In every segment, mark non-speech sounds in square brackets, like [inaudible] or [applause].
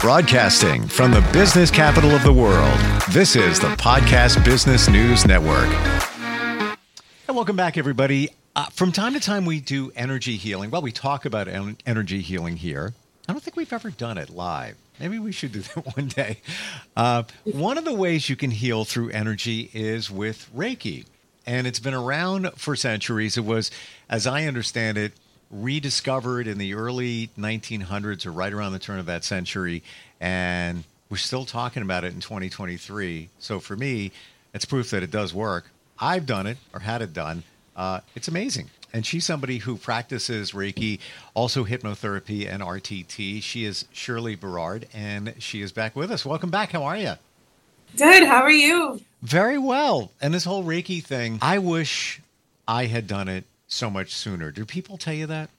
Broadcasting from the business capital of the world, this is the Podcast Business News Network. And welcome back, everybody. Uh, from time to time, we do energy healing. Well, we talk about en- energy healing here. I don't think we've ever done it live. Maybe we should do [laughs] that one day. Uh, one of the ways you can heal through energy is with Reiki. And it's been around for centuries. It was, as I understand it, rediscovered in the early 1900s or right around the turn of that century. And we're still talking about it in 2023. So for me, it's proof that it does work. I've done it or had it done. Uh, it's amazing. And she's somebody who practices Reiki, also hypnotherapy and RTT. She is Shirley Berard, and she is back with us. Welcome back. How are you? Good. How are you? Very well. And this whole Reiki thing, I wish I had done it so much sooner. Do people tell you that?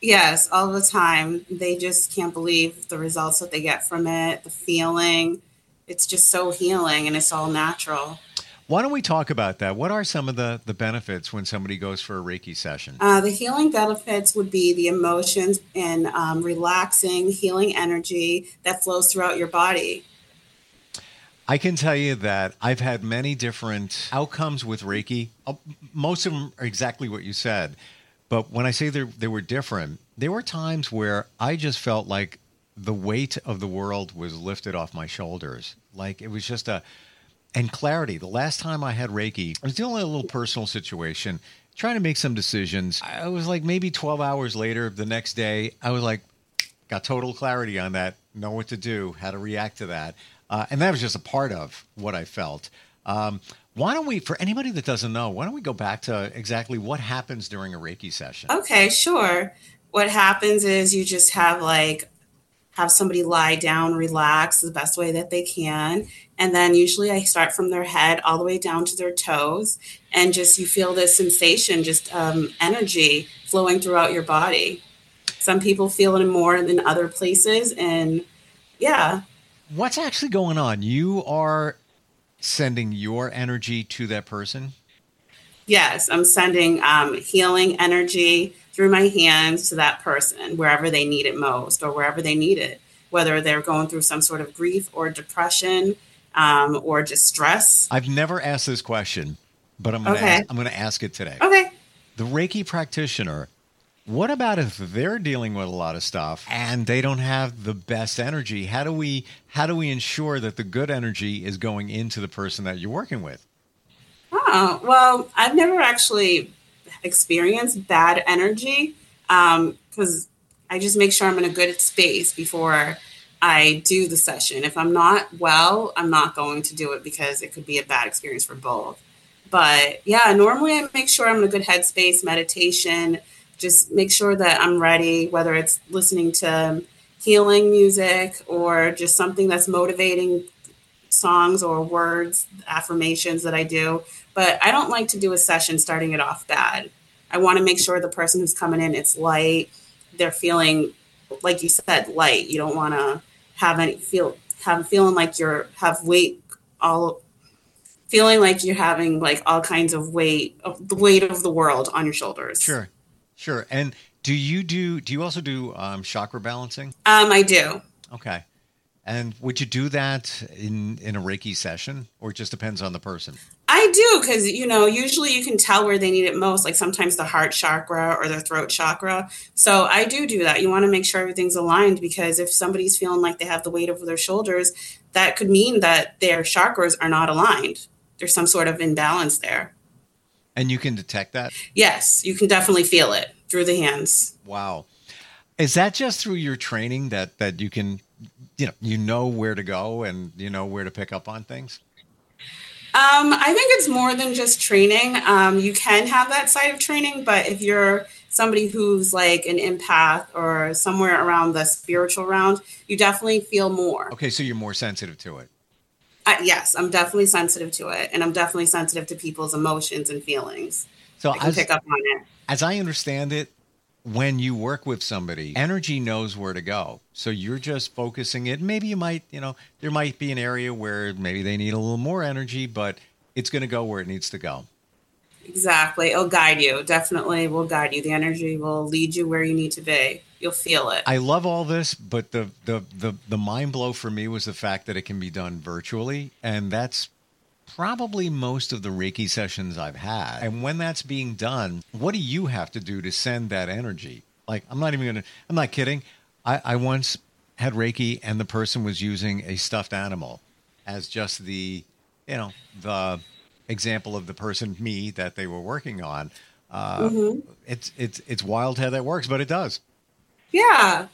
Yes, all the time. They just can't believe the results that they get from it, the feeling. It's just so healing and it's all natural. Why don't we talk about that? What are some of the, the benefits when somebody goes for a Reiki session? Uh, the healing benefits would be the emotions and um, relaxing, healing energy that flows throughout your body. I can tell you that I've had many different outcomes with Reiki. Uh, most of them are exactly what you said. But when I say they were different, there were times where I just felt like the weight of the world was lifted off my shoulders. Like it was just a, and clarity. The last time I had Reiki, I was dealing with a little personal situation, trying to make some decisions. I was like maybe 12 hours later, the next day, I was like, got total clarity on that, know what to do, how to react to that. Uh, and that was just a part of what I felt. Um, why don't we, for anybody that doesn't know, why don't we go back to exactly what happens during a Reiki session? Okay, sure. What happens is you just have like, have somebody lie down, relax the best way that they can. And then usually I start from their head all the way down to their toes. And just you feel this sensation, just um, energy flowing throughout your body. Some people feel it more than other places. And yeah, What's actually going on? You are sending your energy to that person? Yes, I'm sending um, healing energy through my hands to that person wherever they need it most or wherever they need it, whether they're going through some sort of grief or depression um, or distress. I've never asked this question, but I'm going Okay. to I'm going to ask it today. Okay. The Reiki practitioner, what about if they're dealing with a lot of stuff and they don't have the best energy? How do we how do we ensure that the good energy is going into the person that you're working with? Oh, well, I've never actually experienced bad energy um, because I just make sure I'm in a good space before I do the session. If I'm not well, I'm not going to do it because it could be a bad experience for both. But yeah, normally I make sure I'm in a good headspace, meditation, just make sure that I'm ready, whether it's listening to healing music or just something that's motivating songs or words, affirmations that I do. But I don't like to do a session starting it off bad. I want to make sure the person who's coming in, it's light. They're feeling, like you said, light. You don't want to have any feel have feeling like you're have weight all feeling like you're having like all kinds of weight of the weight of the world on your shoulders. Sure. Sure. And do you do do you also do um, chakra balancing? Um, I do. Okay. And would you do that in in a Reiki session or it just depends on the person? I do because you know usually you can tell where they need it most. Like sometimes the heart chakra or the throat chakra. So I do do that. You want to make sure everything's aligned because if somebody's feeling like they have the weight over their shoulders, that could mean that their chakras are not aligned. There's some sort of imbalance there. And you can detect that? Yes, you can definitely feel it through the hands. Wow. Is that just through your training that that you can you know you know where to go and you know where to pick up on things? Um, I think it's more than just training. Um, you can have that side of training, but if you're somebody who's like an empath or somewhere around the spiritual round, you definitely feel more. Okay, so you're more sensitive to it. Uh, yes, I'm definitely sensitive to it, and I'm definitely sensitive to people's emotions and feelings. So I can as, pick up on it. as I understand it, when you work with somebody, energy knows where to go. So you're just focusing it. Maybe you might, you know, there might be an area where maybe they need a little more energy, but it's going to go where it needs to go. Exactly. It'll guide you. Definitely will guide you. The energy will lead you where you need to be. You'll feel it. I love all this, but the the the, the mind blow for me was the fact that it can be done virtually, and that's probably most of the Reiki sessions I've had. And when that's being done, what do you have to do to send that energy? Like, I'm not even gonna. I'm not kidding. I, I once had Reiki, and the person was using a stuffed animal as just the, you know, the example of the person, me, that they were working on. Uh, mm-hmm. It's it's it's wild how that works, but it does. Yeah,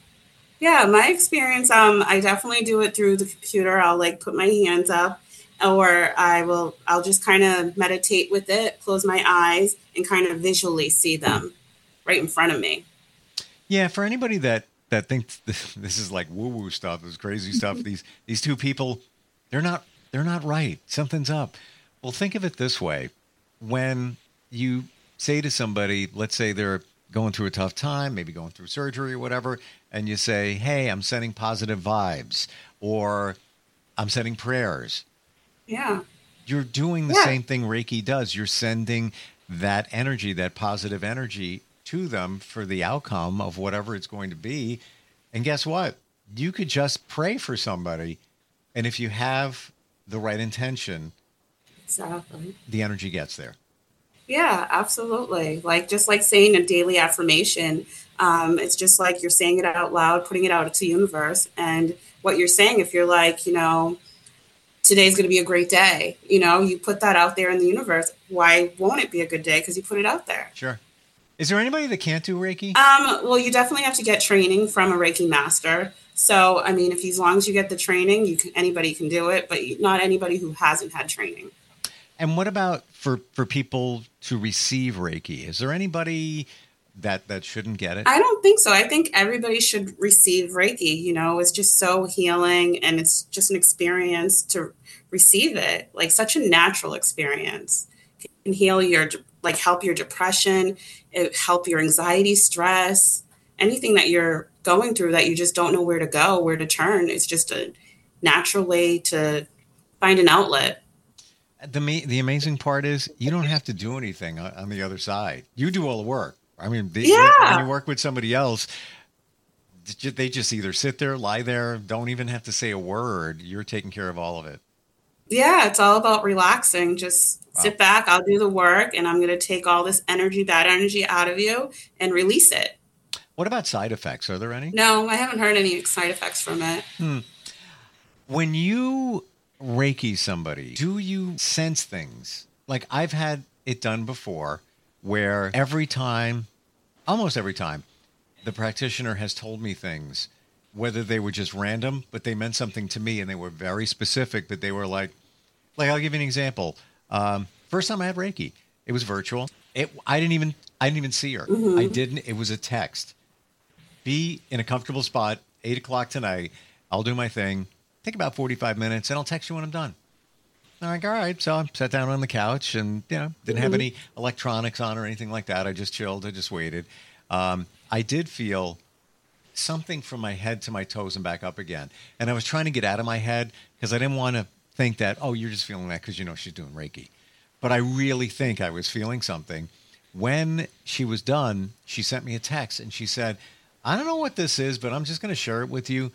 yeah. My experience, um, I definitely do it through the computer. I'll like put my hands up, or I will. I'll just kind of meditate with it, close my eyes, and kind of visually see them right in front of me. Yeah, for anybody that that thinks [laughs] this is like woo woo stuff, this crazy stuff. these these two people, they're not they're not right. Something's up. Well, think of it this way: when you say to somebody, let's say they're going through a tough time, maybe going through surgery or whatever, and you say, "Hey, I'm sending positive vibes," or "I'm sending prayers." Yeah. You're doing the yeah. same thing Reiki does. You're sending that energy, that positive energy to them for the outcome of whatever it's going to be. And guess what? You could just pray for somebody. And if you have the right intention, exactly. the energy gets there. Yeah, absolutely. Like just like saying a daily affirmation, um, it's just like you're saying it out loud, putting it out to the universe. And what you're saying, if you're like, you know, today's going to be a great day, you know, you put that out there in the universe. Why won't it be a good day? Because you put it out there. Sure. Is there anybody that can't do Reiki? Um, well, you definitely have to get training from a Reiki master. So, I mean, if as long as you get the training, you can anybody can do it, but not anybody who hasn't had training. And what about for for people to receive Reiki? Is there anybody that that shouldn't get it? I don't think so. I think everybody should receive Reiki. You know, it's just so healing, and it's just an experience to receive it. Like such a natural experience it can heal your like help your depression, help your anxiety, stress, anything that you're going through that you just don't know where to go, where to turn. It's just a natural way to find an outlet. The the amazing part is you don't have to do anything on the other side. You do all the work. I mean, the, yeah. when you work with somebody else, they just either sit there, lie there, don't even have to say a word. You're taking care of all of it. Yeah, it's all about relaxing. Just wow. sit back, I'll do the work, and I'm going to take all this energy, bad energy out of you and release it. What about side effects? Are there any? No, I haven't heard any side effects from it. Hmm. When you Reiki somebody, do you sense things? Like I've had it done before where every time, almost every time, the practitioner has told me things, whether they were just random, but they meant something to me and they were very specific, but they were like, like I'll give you an example. Um, first time I had Reiki, it was virtual. It I didn't even I didn't even see her. Mm-hmm. I didn't. It was a text. Be in a comfortable spot. Eight o'clock tonight. I'll do my thing. Take about forty five minutes, and I'll text you when I'm done. I'm like, all right. So I sat down on the couch and you know didn't mm-hmm. have any electronics on or anything like that. I just chilled. I just waited. Um, I did feel something from my head to my toes and back up again, and I was trying to get out of my head because I didn't want to think that, oh, you're just feeling that because you know she's doing Reiki. But I really think I was feeling something. When she was done, she sent me a text and she said, I don't know what this is, but I'm just going to share it with you.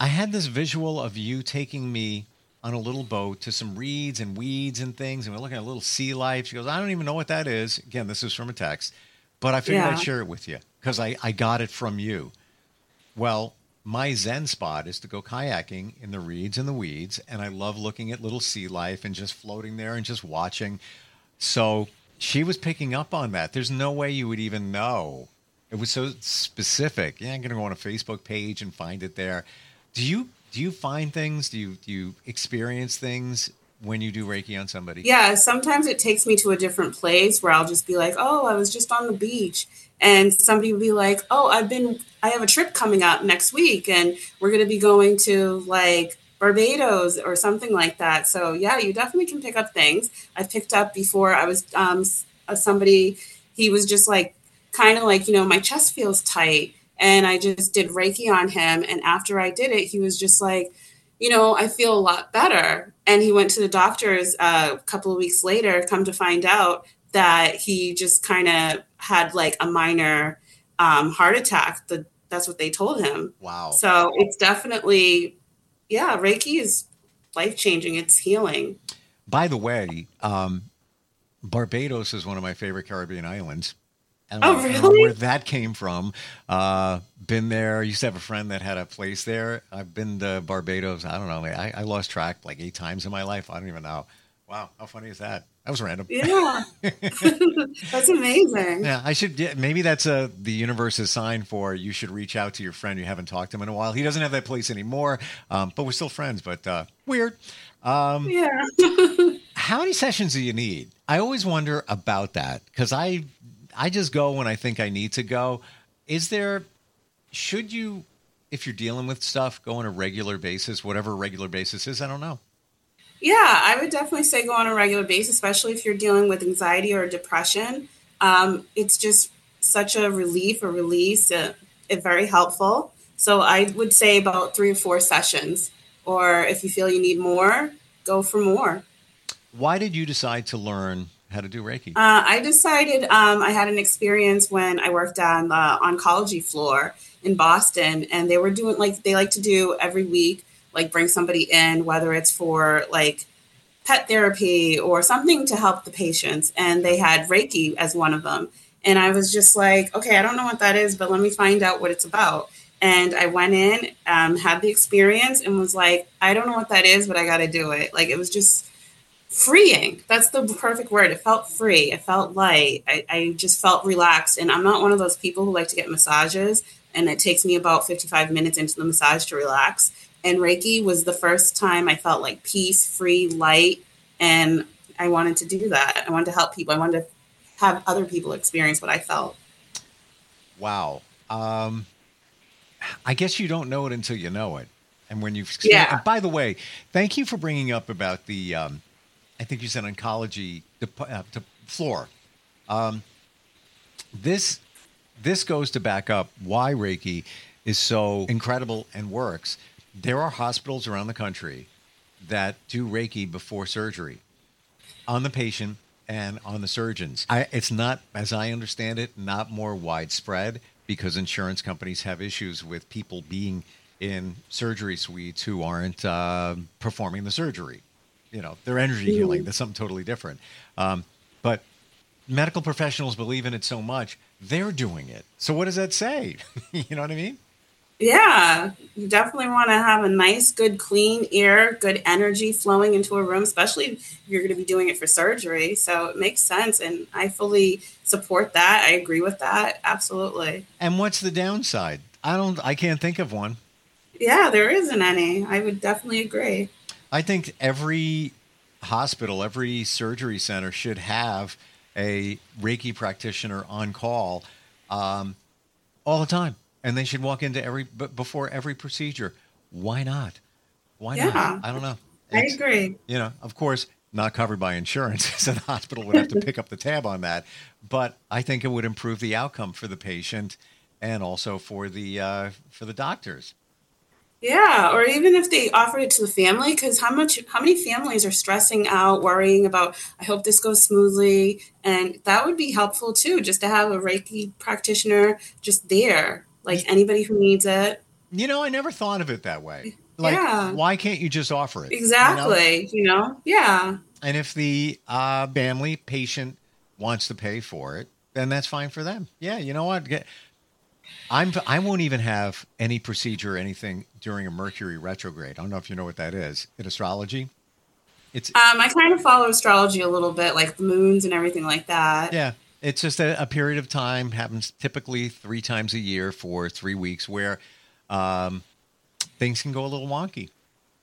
I had this visual of you taking me on a little boat to some reeds and weeds and things, and we're looking at a little sea life. She goes, I don't even know what that is. Again, this is from a text, but I figured yeah. I'd share it with you because I, I got it from you. Well, my zen spot is to go kayaking in the reeds and the weeds and i love looking at little sea life and just floating there and just watching so she was picking up on that there's no way you would even know it was so specific yeah i'm going to go on a facebook page and find it there do you do you find things do you do you experience things when you do reiki on somebody yeah sometimes it takes me to a different place where i'll just be like oh i was just on the beach and somebody would be like, "Oh, I've been I have a trip coming up next week and we're going to be going to like Barbados or something like that." So, yeah, you definitely can pick up things. I've picked up before I was um somebody he was just like kind of like, you know, my chest feels tight and I just did Reiki on him and after I did it, he was just like, you know, I feel a lot better. And he went to the doctors uh, a couple of weeks later, come to find out that he just kind of had like a minor um, heart attack. The, that's what they told him. Wow. So it's definitely, yeah, Reiki is life changing. It's healing. By the way, um, Barbados is one of my favorite Caribbean islands. I don't, oh, really? Know where that came from. Uh, been there. Used to have a friend that had a place there. I've been to Barbados. I don't know. I, I lost track like eight times in my life. I don't even know. Wow, how funny is that? That was random. Yeah, [laughs] [laughs] that's amazing. Yeah, I should. Yeah, maybe that's a the universe's sign for you should reach out to your friend you haven't talked to him in a while. He doesn't have that place anymore, um, but we're still friends. But uh, weird. Um, yeah. [laughs] how many sessions do you need? I always wonder about that because I I just go when I think I need to go. Is there should you if you're dealing with stuff go on a regular basis, whatever regular basis is? I don't know. Yeah, I would definitely say go on a regular basis, especially if you're dealing with anxiety or depression. Um, it's just such a relief, a release, uh, it very helpful. So I would say about three or four sessions, or if you feel you need more, go for more. Why did you decide to learn how to do Reiki? Uh, I decided um, I had an experience when I worked on the oncology floor in Boston, and they were doing like they like to do every week like bring somebody in, whether it's for like pet therapy or something to help the patients. And they had Reiki as one of them. And I was just like, okay, I don't know what that is, but let me find out what it's about. And I went in, um, had the experience, and was like, I don't know what that is, but I got to do it. Like it was just freeing. That's the perfect word. It felt free. It felt light. I, I just felt relaxed. And I'm not one of those people who like to get massages, and it takes me about 55 minutes into the massage to relax and Reiki was the first time I felt like peace, free, light, and I wanted to do that. I wanted to help people. I wanted to have other people experience what I felt. Wow. Um, I guess you don't know it until you know it. And when you've yeah. And by the way, thank you for bringing up about the, um, I think you said oncology uh, to floor. Um, this this goes to back up why Reiki is so incredible and works there are hospitals around the country that do Reiki before surgery on the patient and on the surgeons. I, it's not, as I understand it, not more widespread because insurance companies have issues with people being in surgery suites who aren't uh, performing the surgery. You know, they're energy healing. That's something totally different. Um, but medical professionals believe in it so much, they're doing it. So what does that say? [laughs] you know what I mean? Yeah, you definitely want to have a nice, good, clean air, good energy flowing into a room, especially if you're going to be doing it for surgery. So it makes sense. And I fully support that. I agree with that. Absolutely. And what's the downside? I don't, I can't think of one. Yeah, there isn't any. I would definitely agree. I think every hospital, every surgery center should have a Reiki practitioner on call um, all the time and they should walk into every before every procedure. Why not? Why yeah, not? I don't know. It's, I agree. You know, of course, not covered by insurance, [laughs] so the hospital would have to pick up the tab on that. But I think it would improve the outcome for the patient and also for the uh, for the doctors. Yeah, or even if they offered it to the family, because how much, how many families are stressing out, worrying about, I hope this goes smoothly, and that would be helpful too, just to have a Reiki practitioner just there like anybody who needs it. You know, I never thought of it that way. Like, yeah. why can't you just offer it? Exactly. You know, you know? yeah. And if the uh, family patient wants to pay for it, then that's fine for them. Yeah, you know what? Get, I'm I won't even have any procedure or anything during a Mercury retrograde. I don't know if you know what that is in astrology. It's um, I kind of follow astrology a little bit, like the moons and everything like that. Yeah, it's just a, a, period of time, happens typically three times a year for three weeks, where um, things can go a little wonky.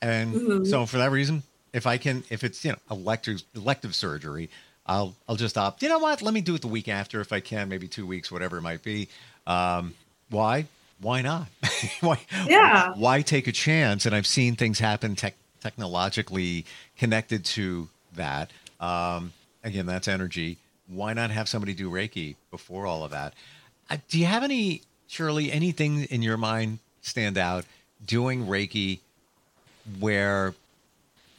And mm-hmm. so, for that reason, if I can, if it's you know elective elective surgery, I'll I'll just opt. You know what? Let me do it the week after if I can, maybe two weeks, whatever it might be. Um, why? Why not? [laughs] why? Yeah. Why take a chance? And I've seen things happen tech technologically connected to that. Um, again, that's energy why not have somebody do Reiki before all of that? Uh, do you have any, Shirley, anything in your mind stand out doing Reiki where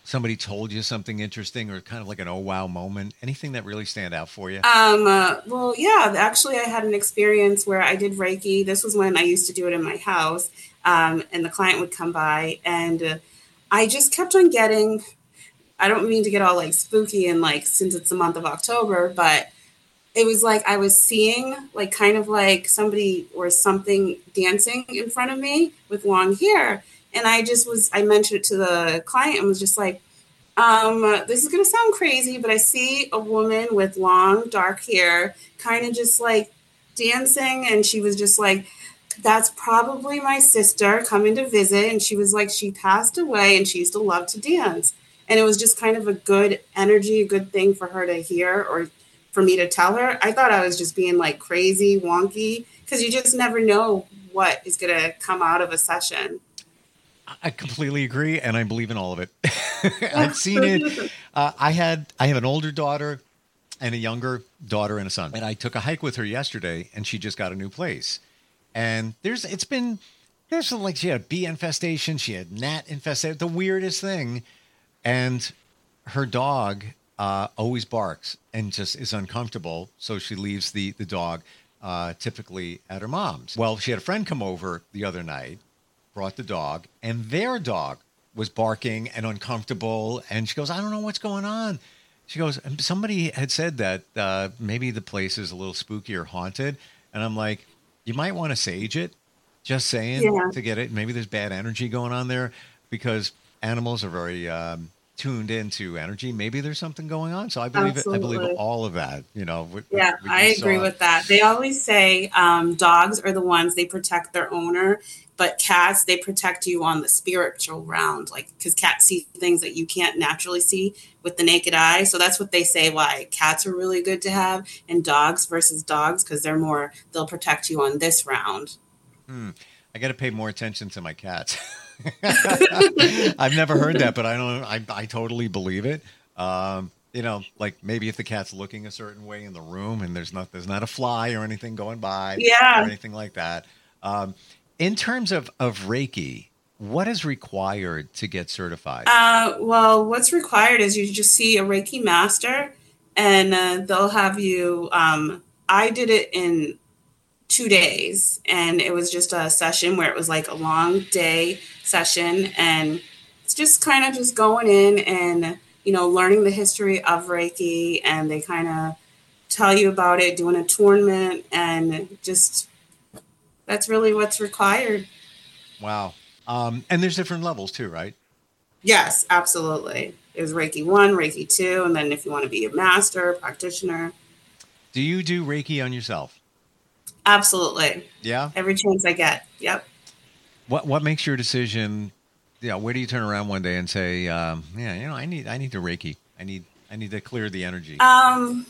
somebody told you something interesting or kind of like an oh wow moment? Anything that really stand out for you? Um, uh, well, yeah, actually, I had an experience where I did Reiki. This was when I used to do it in my house, um, and the client would come by, and uh, I just kept on getting. I don't mean to get all like spooky and like since it's the month of October, but it was like I was seeing like kind of like somebody or something dancing in front of me with long hair and I just was, I mentioned it to the client and was just like, um, this is going to sound crazy, but I see a woman with long dark hair kind of just like dancing. And she was just like, that's probably my sister coming to visit. And she was like, she passed away and she used to love to dance. And it was just kind of a good energy, a good thing for her to hear or for me to tell her. I thought I was just being like crazy, wonky, because you just never know what is going to come out of a session. I completely agree, and I believe in all of it. [laughs] [laughs] I've seen it. Uh, I had I have an older daughter and a younger daughter and a son, and I took a hike with her yesterday, and she just got a new place. And there's it's been there's like she had a bee infestation, she had gnat infestation, the weirdest thing, and her dog uh, always barks and just is uncomfortable, so she leaves the the dog uh, typically at her mom's. Well, she had a friend come over the other night brought the dog, and their dog was barking and uncomfortable. And she goes, I don't know what's going on. She goes, somebody had said that uh, maybe the place is a little spooky or haunted. And I'm like, you might want to sage it. Just saying yeah. to get it. Maybe there's bad energy going on there because animals are very um, tuned into energy. Maybe there's something going on. So I believe it, I believe all of that. You know. yeah, I agree with that. They always say um, dogs are the ones they protect their owner, but cats they protect you on the spiritual round like because cats see things that you can't naturally see with the naked eye so that's what they say why cats are really good to have and dogs versus dogs because they're more they'll protect you on this round hmm. I got to pay more attention to my cats [laughs] i've never heard that but i don't i, I totally believe it um, you know, like maybe if the cat's looking a certain way in the room and there's not there's not a fly or anything going by, yeah, or anything like that. Um, in terms of, of Reiki, what is required to get certified? Uh, well, what's required is you just see a Reiki master and uh, they'll have you. Um, I did it in two days and it was just a session where it was like a long day session and it's just kind of just going in and you know learning the history of reiki and they kind of tell you about it doing attunement and just that's really what's required. Wow. Um, and there's different levels too, right? Yes, absolutely. There's Reiki one, Reiki two, and then if you want to be a master, practitioner. Do you do Reiki on yourself? Absolutely. Yeah. Every chance I get. Yep. What What makes your decision? Yeah. where do you turn around one day and say, um, "Yeah, you know, I need I need to Reiki. I need I need to clear the energy." Um,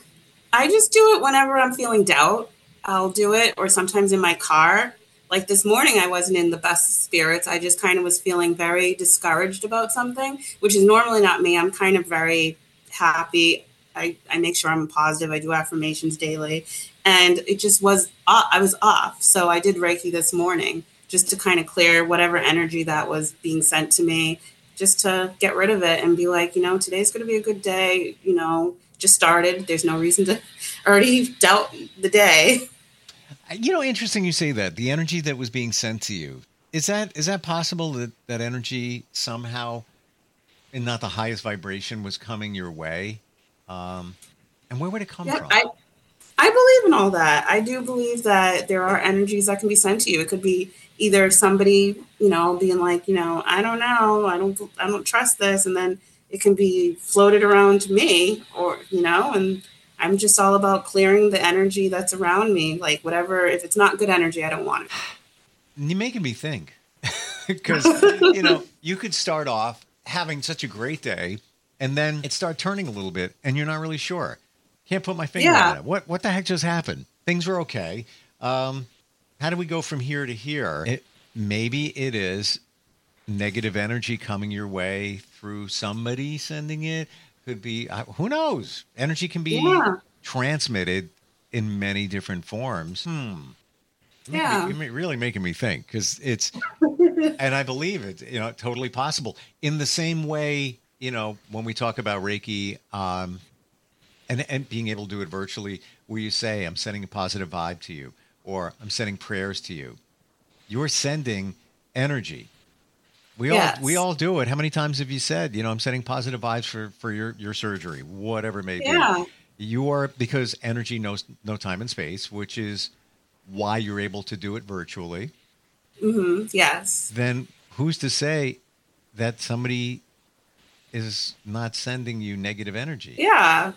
I just do it whenever I'm feeling doubt. I'll do it, or sometimes in my car. Like this morning, I wasn't in the best spirits. I just kind of was feeling very discouraged about something, which is normally not me. I'm kind of very happy. I, I make sure I'm positive. I do affirmations daily. And it just was, I was off. So I did Reiki this morning just to kind of clear whatever energy that was being sent to me, just to get rid of it and be like, you know, today's going to be a good day. You know, just started. There's no reason to [laughs] already doubt the day. You know, interesting you say that. The energy that was being sent to you. Is that is that possible that that energy somehow and not the highest vibration was coming your way? Um, and where would it come yeah, from? I, I believe in all that. I do believe that there are energies that can be sent to you. It could be either somebody, you know, being like, you know, I don't know, I don't, I don't trust this, and then it can be floated around to me, or you know, and I'm just all about clearing the energy that's around me. Like whatever, if it's not good energy, I don't want it. You're making me think [laughs] because [laughs] you know you could start off having such a great day, and then it start turning a little bit, and you're not really sure. Can't put my finger yeah. on it. What what the heck just happened? Things were okay. Um, how do we go from here to here? It, maybe it is negative energy coming your way through somebody sending it could be uh, who knows energy can be yeah. transmitted in many different forms hmm yeah you're really making me think because it's [laughs] and i believe it you know totally possible in the same way you know, when we talk about Reiki, um, and and being able to do it virtually, where you say, "I'm sending a positive vibe to you," or "I'm sending prayers to you," you're sending energy. We Yes. all we all do it. How many times have you said, you know, I'm sending positive vibes for for your your surgery, whatever it may Yeah. be. You are because energy knows no time and space, which is why you're able to do it virtually. Mm-hmm. Yes. Then who's to say that somebody is not sending you negative energy? Yeah.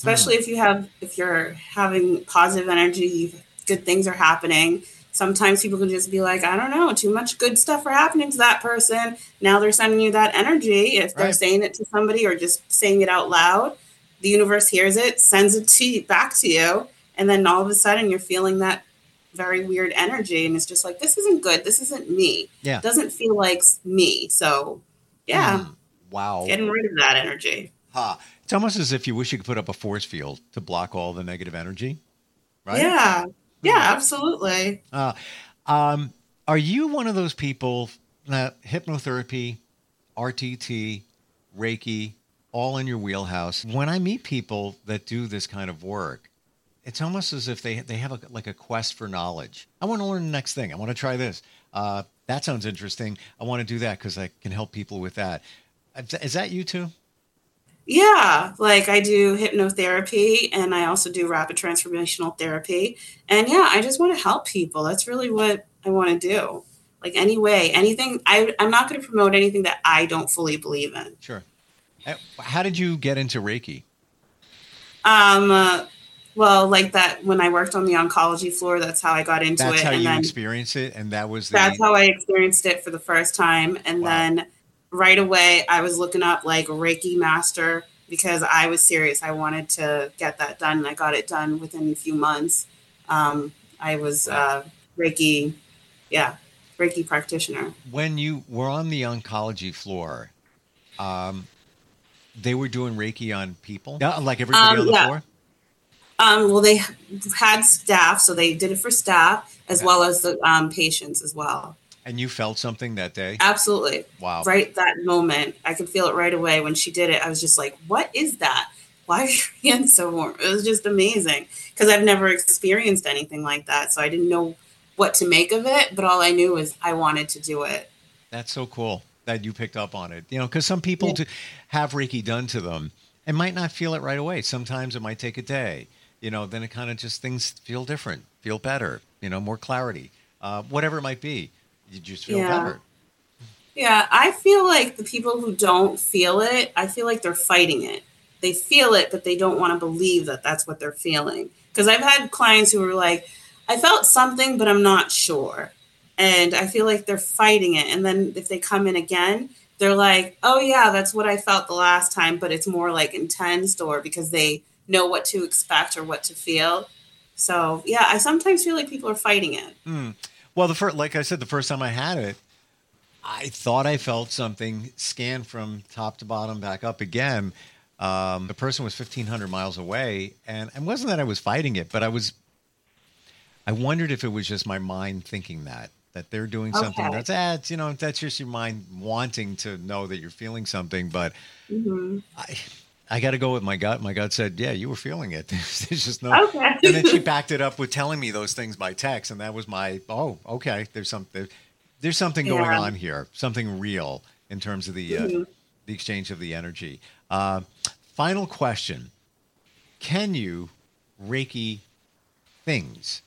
Especially Hmm. if you have if you're having positive energy, good things are happening. Sometimes people can just be like, I don't know, too much good stuff are happening to that person. Now they're sending you that energy. If they're Right. saying it to somebody or just saying it out loud, the universe hears it, sends it to you, back to you, and then all of a sudden you're feeling that very weird energy, and it's just like this isn't good. This isn't me. Yeah. It doesn't feel like me. So, yeah, Hmm. Wow. getting rid of that energy. Ha. It's almost as if you wish you could put up a force field to block all the negative energy, right? Yeah. Yeah, absolutely. Uh, um, are you one of those people that hypnotherapy, RTT, Reiki, all in your wheelhouse? When I meet people that do this kind of work, it's almost as if they they have a, like a quest for knowledge. I want to learn the next thing. I want to try this. Uh, that sounds interesting. I want to do that because I can help people with that. Is- Is that you too? Yeah, like I do hypnotherapy and I also do rapid transformational therapy. And yeah, I just want to help people. That's really what I want to do. Like any way, anything I I'm not going to promote anything that I don't fully believe in. Sure. Uh, How did you get into Reiki? Um uh, well, like that when I worked on the oncology floor, that's how I got into That's it how and you then experienced it, and that was the that's how I experienced it for the first time. And Wow. then right away, I was looking up like Reiki master because I was serious. I wanted to get that done, and I got it done within a few months. Um, I was uh, Reiki, yeah, Reiki practitioner. when you were on the oncology floor, um, they were doing Reiki on people, yeah, like everybody Um, on the yeah. floor. Um, well, they had staff, so they did it for staff as Yeah. well as the um, patients as well. And you felt something that day. Absolutely. Wow. right that moment i could feel it right away when she did it i was just like what is that why is your [laughs] hands so warm it was just amazing because i've never experienced anything like that so i didn't know what to make of it but all i knew was i wanted to do it That's so cool that you picked up on it. You know, because some people Yeah. do have Reiki done to them and might not feel it right away. Sometimes it might take a day. You know, then it kind of just things feel different, feel better. You know, more clarity, uh, whatever it might be. You just feel Yeah. better. yeah i feel like the people who don't feel it i feel like they're fighting it they feel it but they don't want to believe that that's what they're feeling because i've had clients who were like i felt something but i'm not sure and i feel like they're fighting it and then if they come in again they're like oh yeah that's what i felt the last time but it's more like intense or because they know what to expect or what to feel so yeah i sometimes feel like people are fighting it Hmm. Well, the first, like I said, the first time I had it, I thought I felt something scan from top to bottom back up again. Um, the person was 1,500 miles away, and it wasn't that I was fighting it, but I was. I wondered if it was just my mind thinking that that they're doing something Okay. that's ah, you know that's just your mind wanting to know that you're feeling something, but hmm I I got to go with my gut. My gut said, "Yeah, you were feeling it." [laughs] There's just no okay [laughs] and then she backed it up with telling me those things by text, and that was my oh, okay. There's something. There's something going Yeah. on here. Something real in terms of the uh, Mhm. the exchange of the energy. Uh, final question: Can you Reiki things,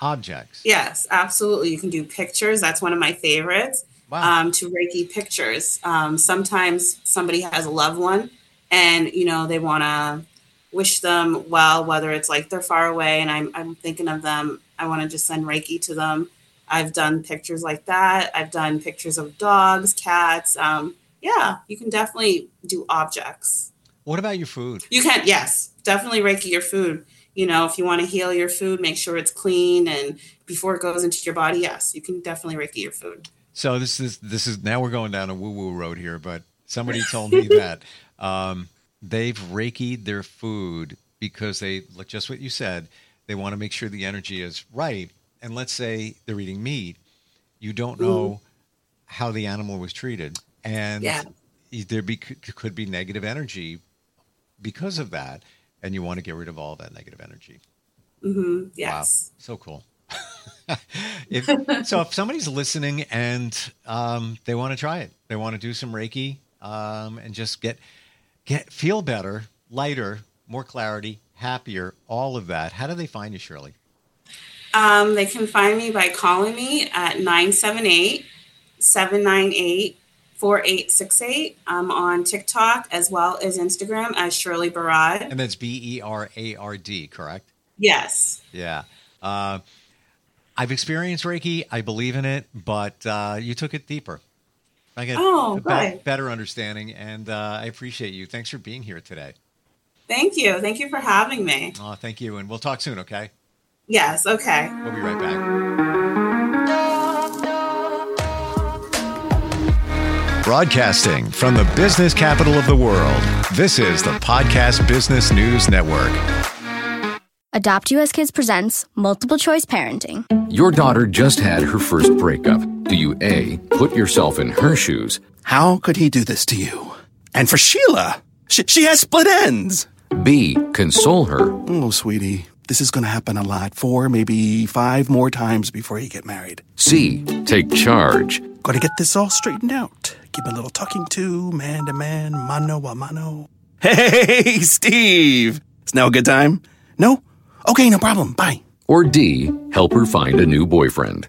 objects? Yes, absolutely. You can do pictures. That's one of my favorites. Wow. Um, to Reiki pictures. Um, sometimes somebody has a loved one, and you know they want to wish them well, whether it's like they're far away and I'm I'm thinking of them. I want to just send Reiki to them. I've done pictures like that. I've done pictures of dogs, cats. Um, yeah, you can definitely do objects. what about your food? You can, yes, definitely Reiki your food. You know, if you want to heal your food, make sure it's clean and before it goes into your body, yes, you can definitely Reiki your food. So this is this is now we're going down a woo woo road here, but somebody told me that [laughs] um, they've reikied their food because they like just what you said. They want to make sure the energy is right. And let's say they're eating meat, you don't know how the animal was treated, and Yeah. there be, could be negative energy because of that, and you want to get rid of all that negative energy. Mm-hmm. Yes. Wow. So cool. [laughs] if, so if somebody's listening and um, they want to try it, they want to do some Reiki um, and just get get feel better, lighter, more clarity, happier, all of that. How do they find you, Shirley? Um, they can find me by calling me at 978 798 4868. I'm on TikTok as well as Instagram as Shirley Berard. And that's B E R A R D, correct? Yes. Yeah. Uh, I've experienced Reiki. I believe in it, but uh, you took it deeper. I get oh, a be- better understanding, and uh, I appreciate you. Thanks for being here today. Thank you. Thank you for having me. Oh, thank you. And we'll talk soon, okay? Yes, okay. We'll be right back. Broadcasting from the business capital of the world, this is the Podcast Business News Network. Adopt US Kids presents Multiple Choice Parenting. Your daughter just had her first breakup. Do you A, put yourself in her shoes? How could he do this to you? And for Sheila, she, she has split ends. B, console her. Oh, sweetie, this is going to happen a lot. Four, maybe five more times before you get married. C, take charge. Got to get this all straightened out. Keep a little talking to, man to man, mano a mano. Hey, Steve! Is now a good time? No? Okay, no problem. Bye. Or D, help her find a new boyfriend.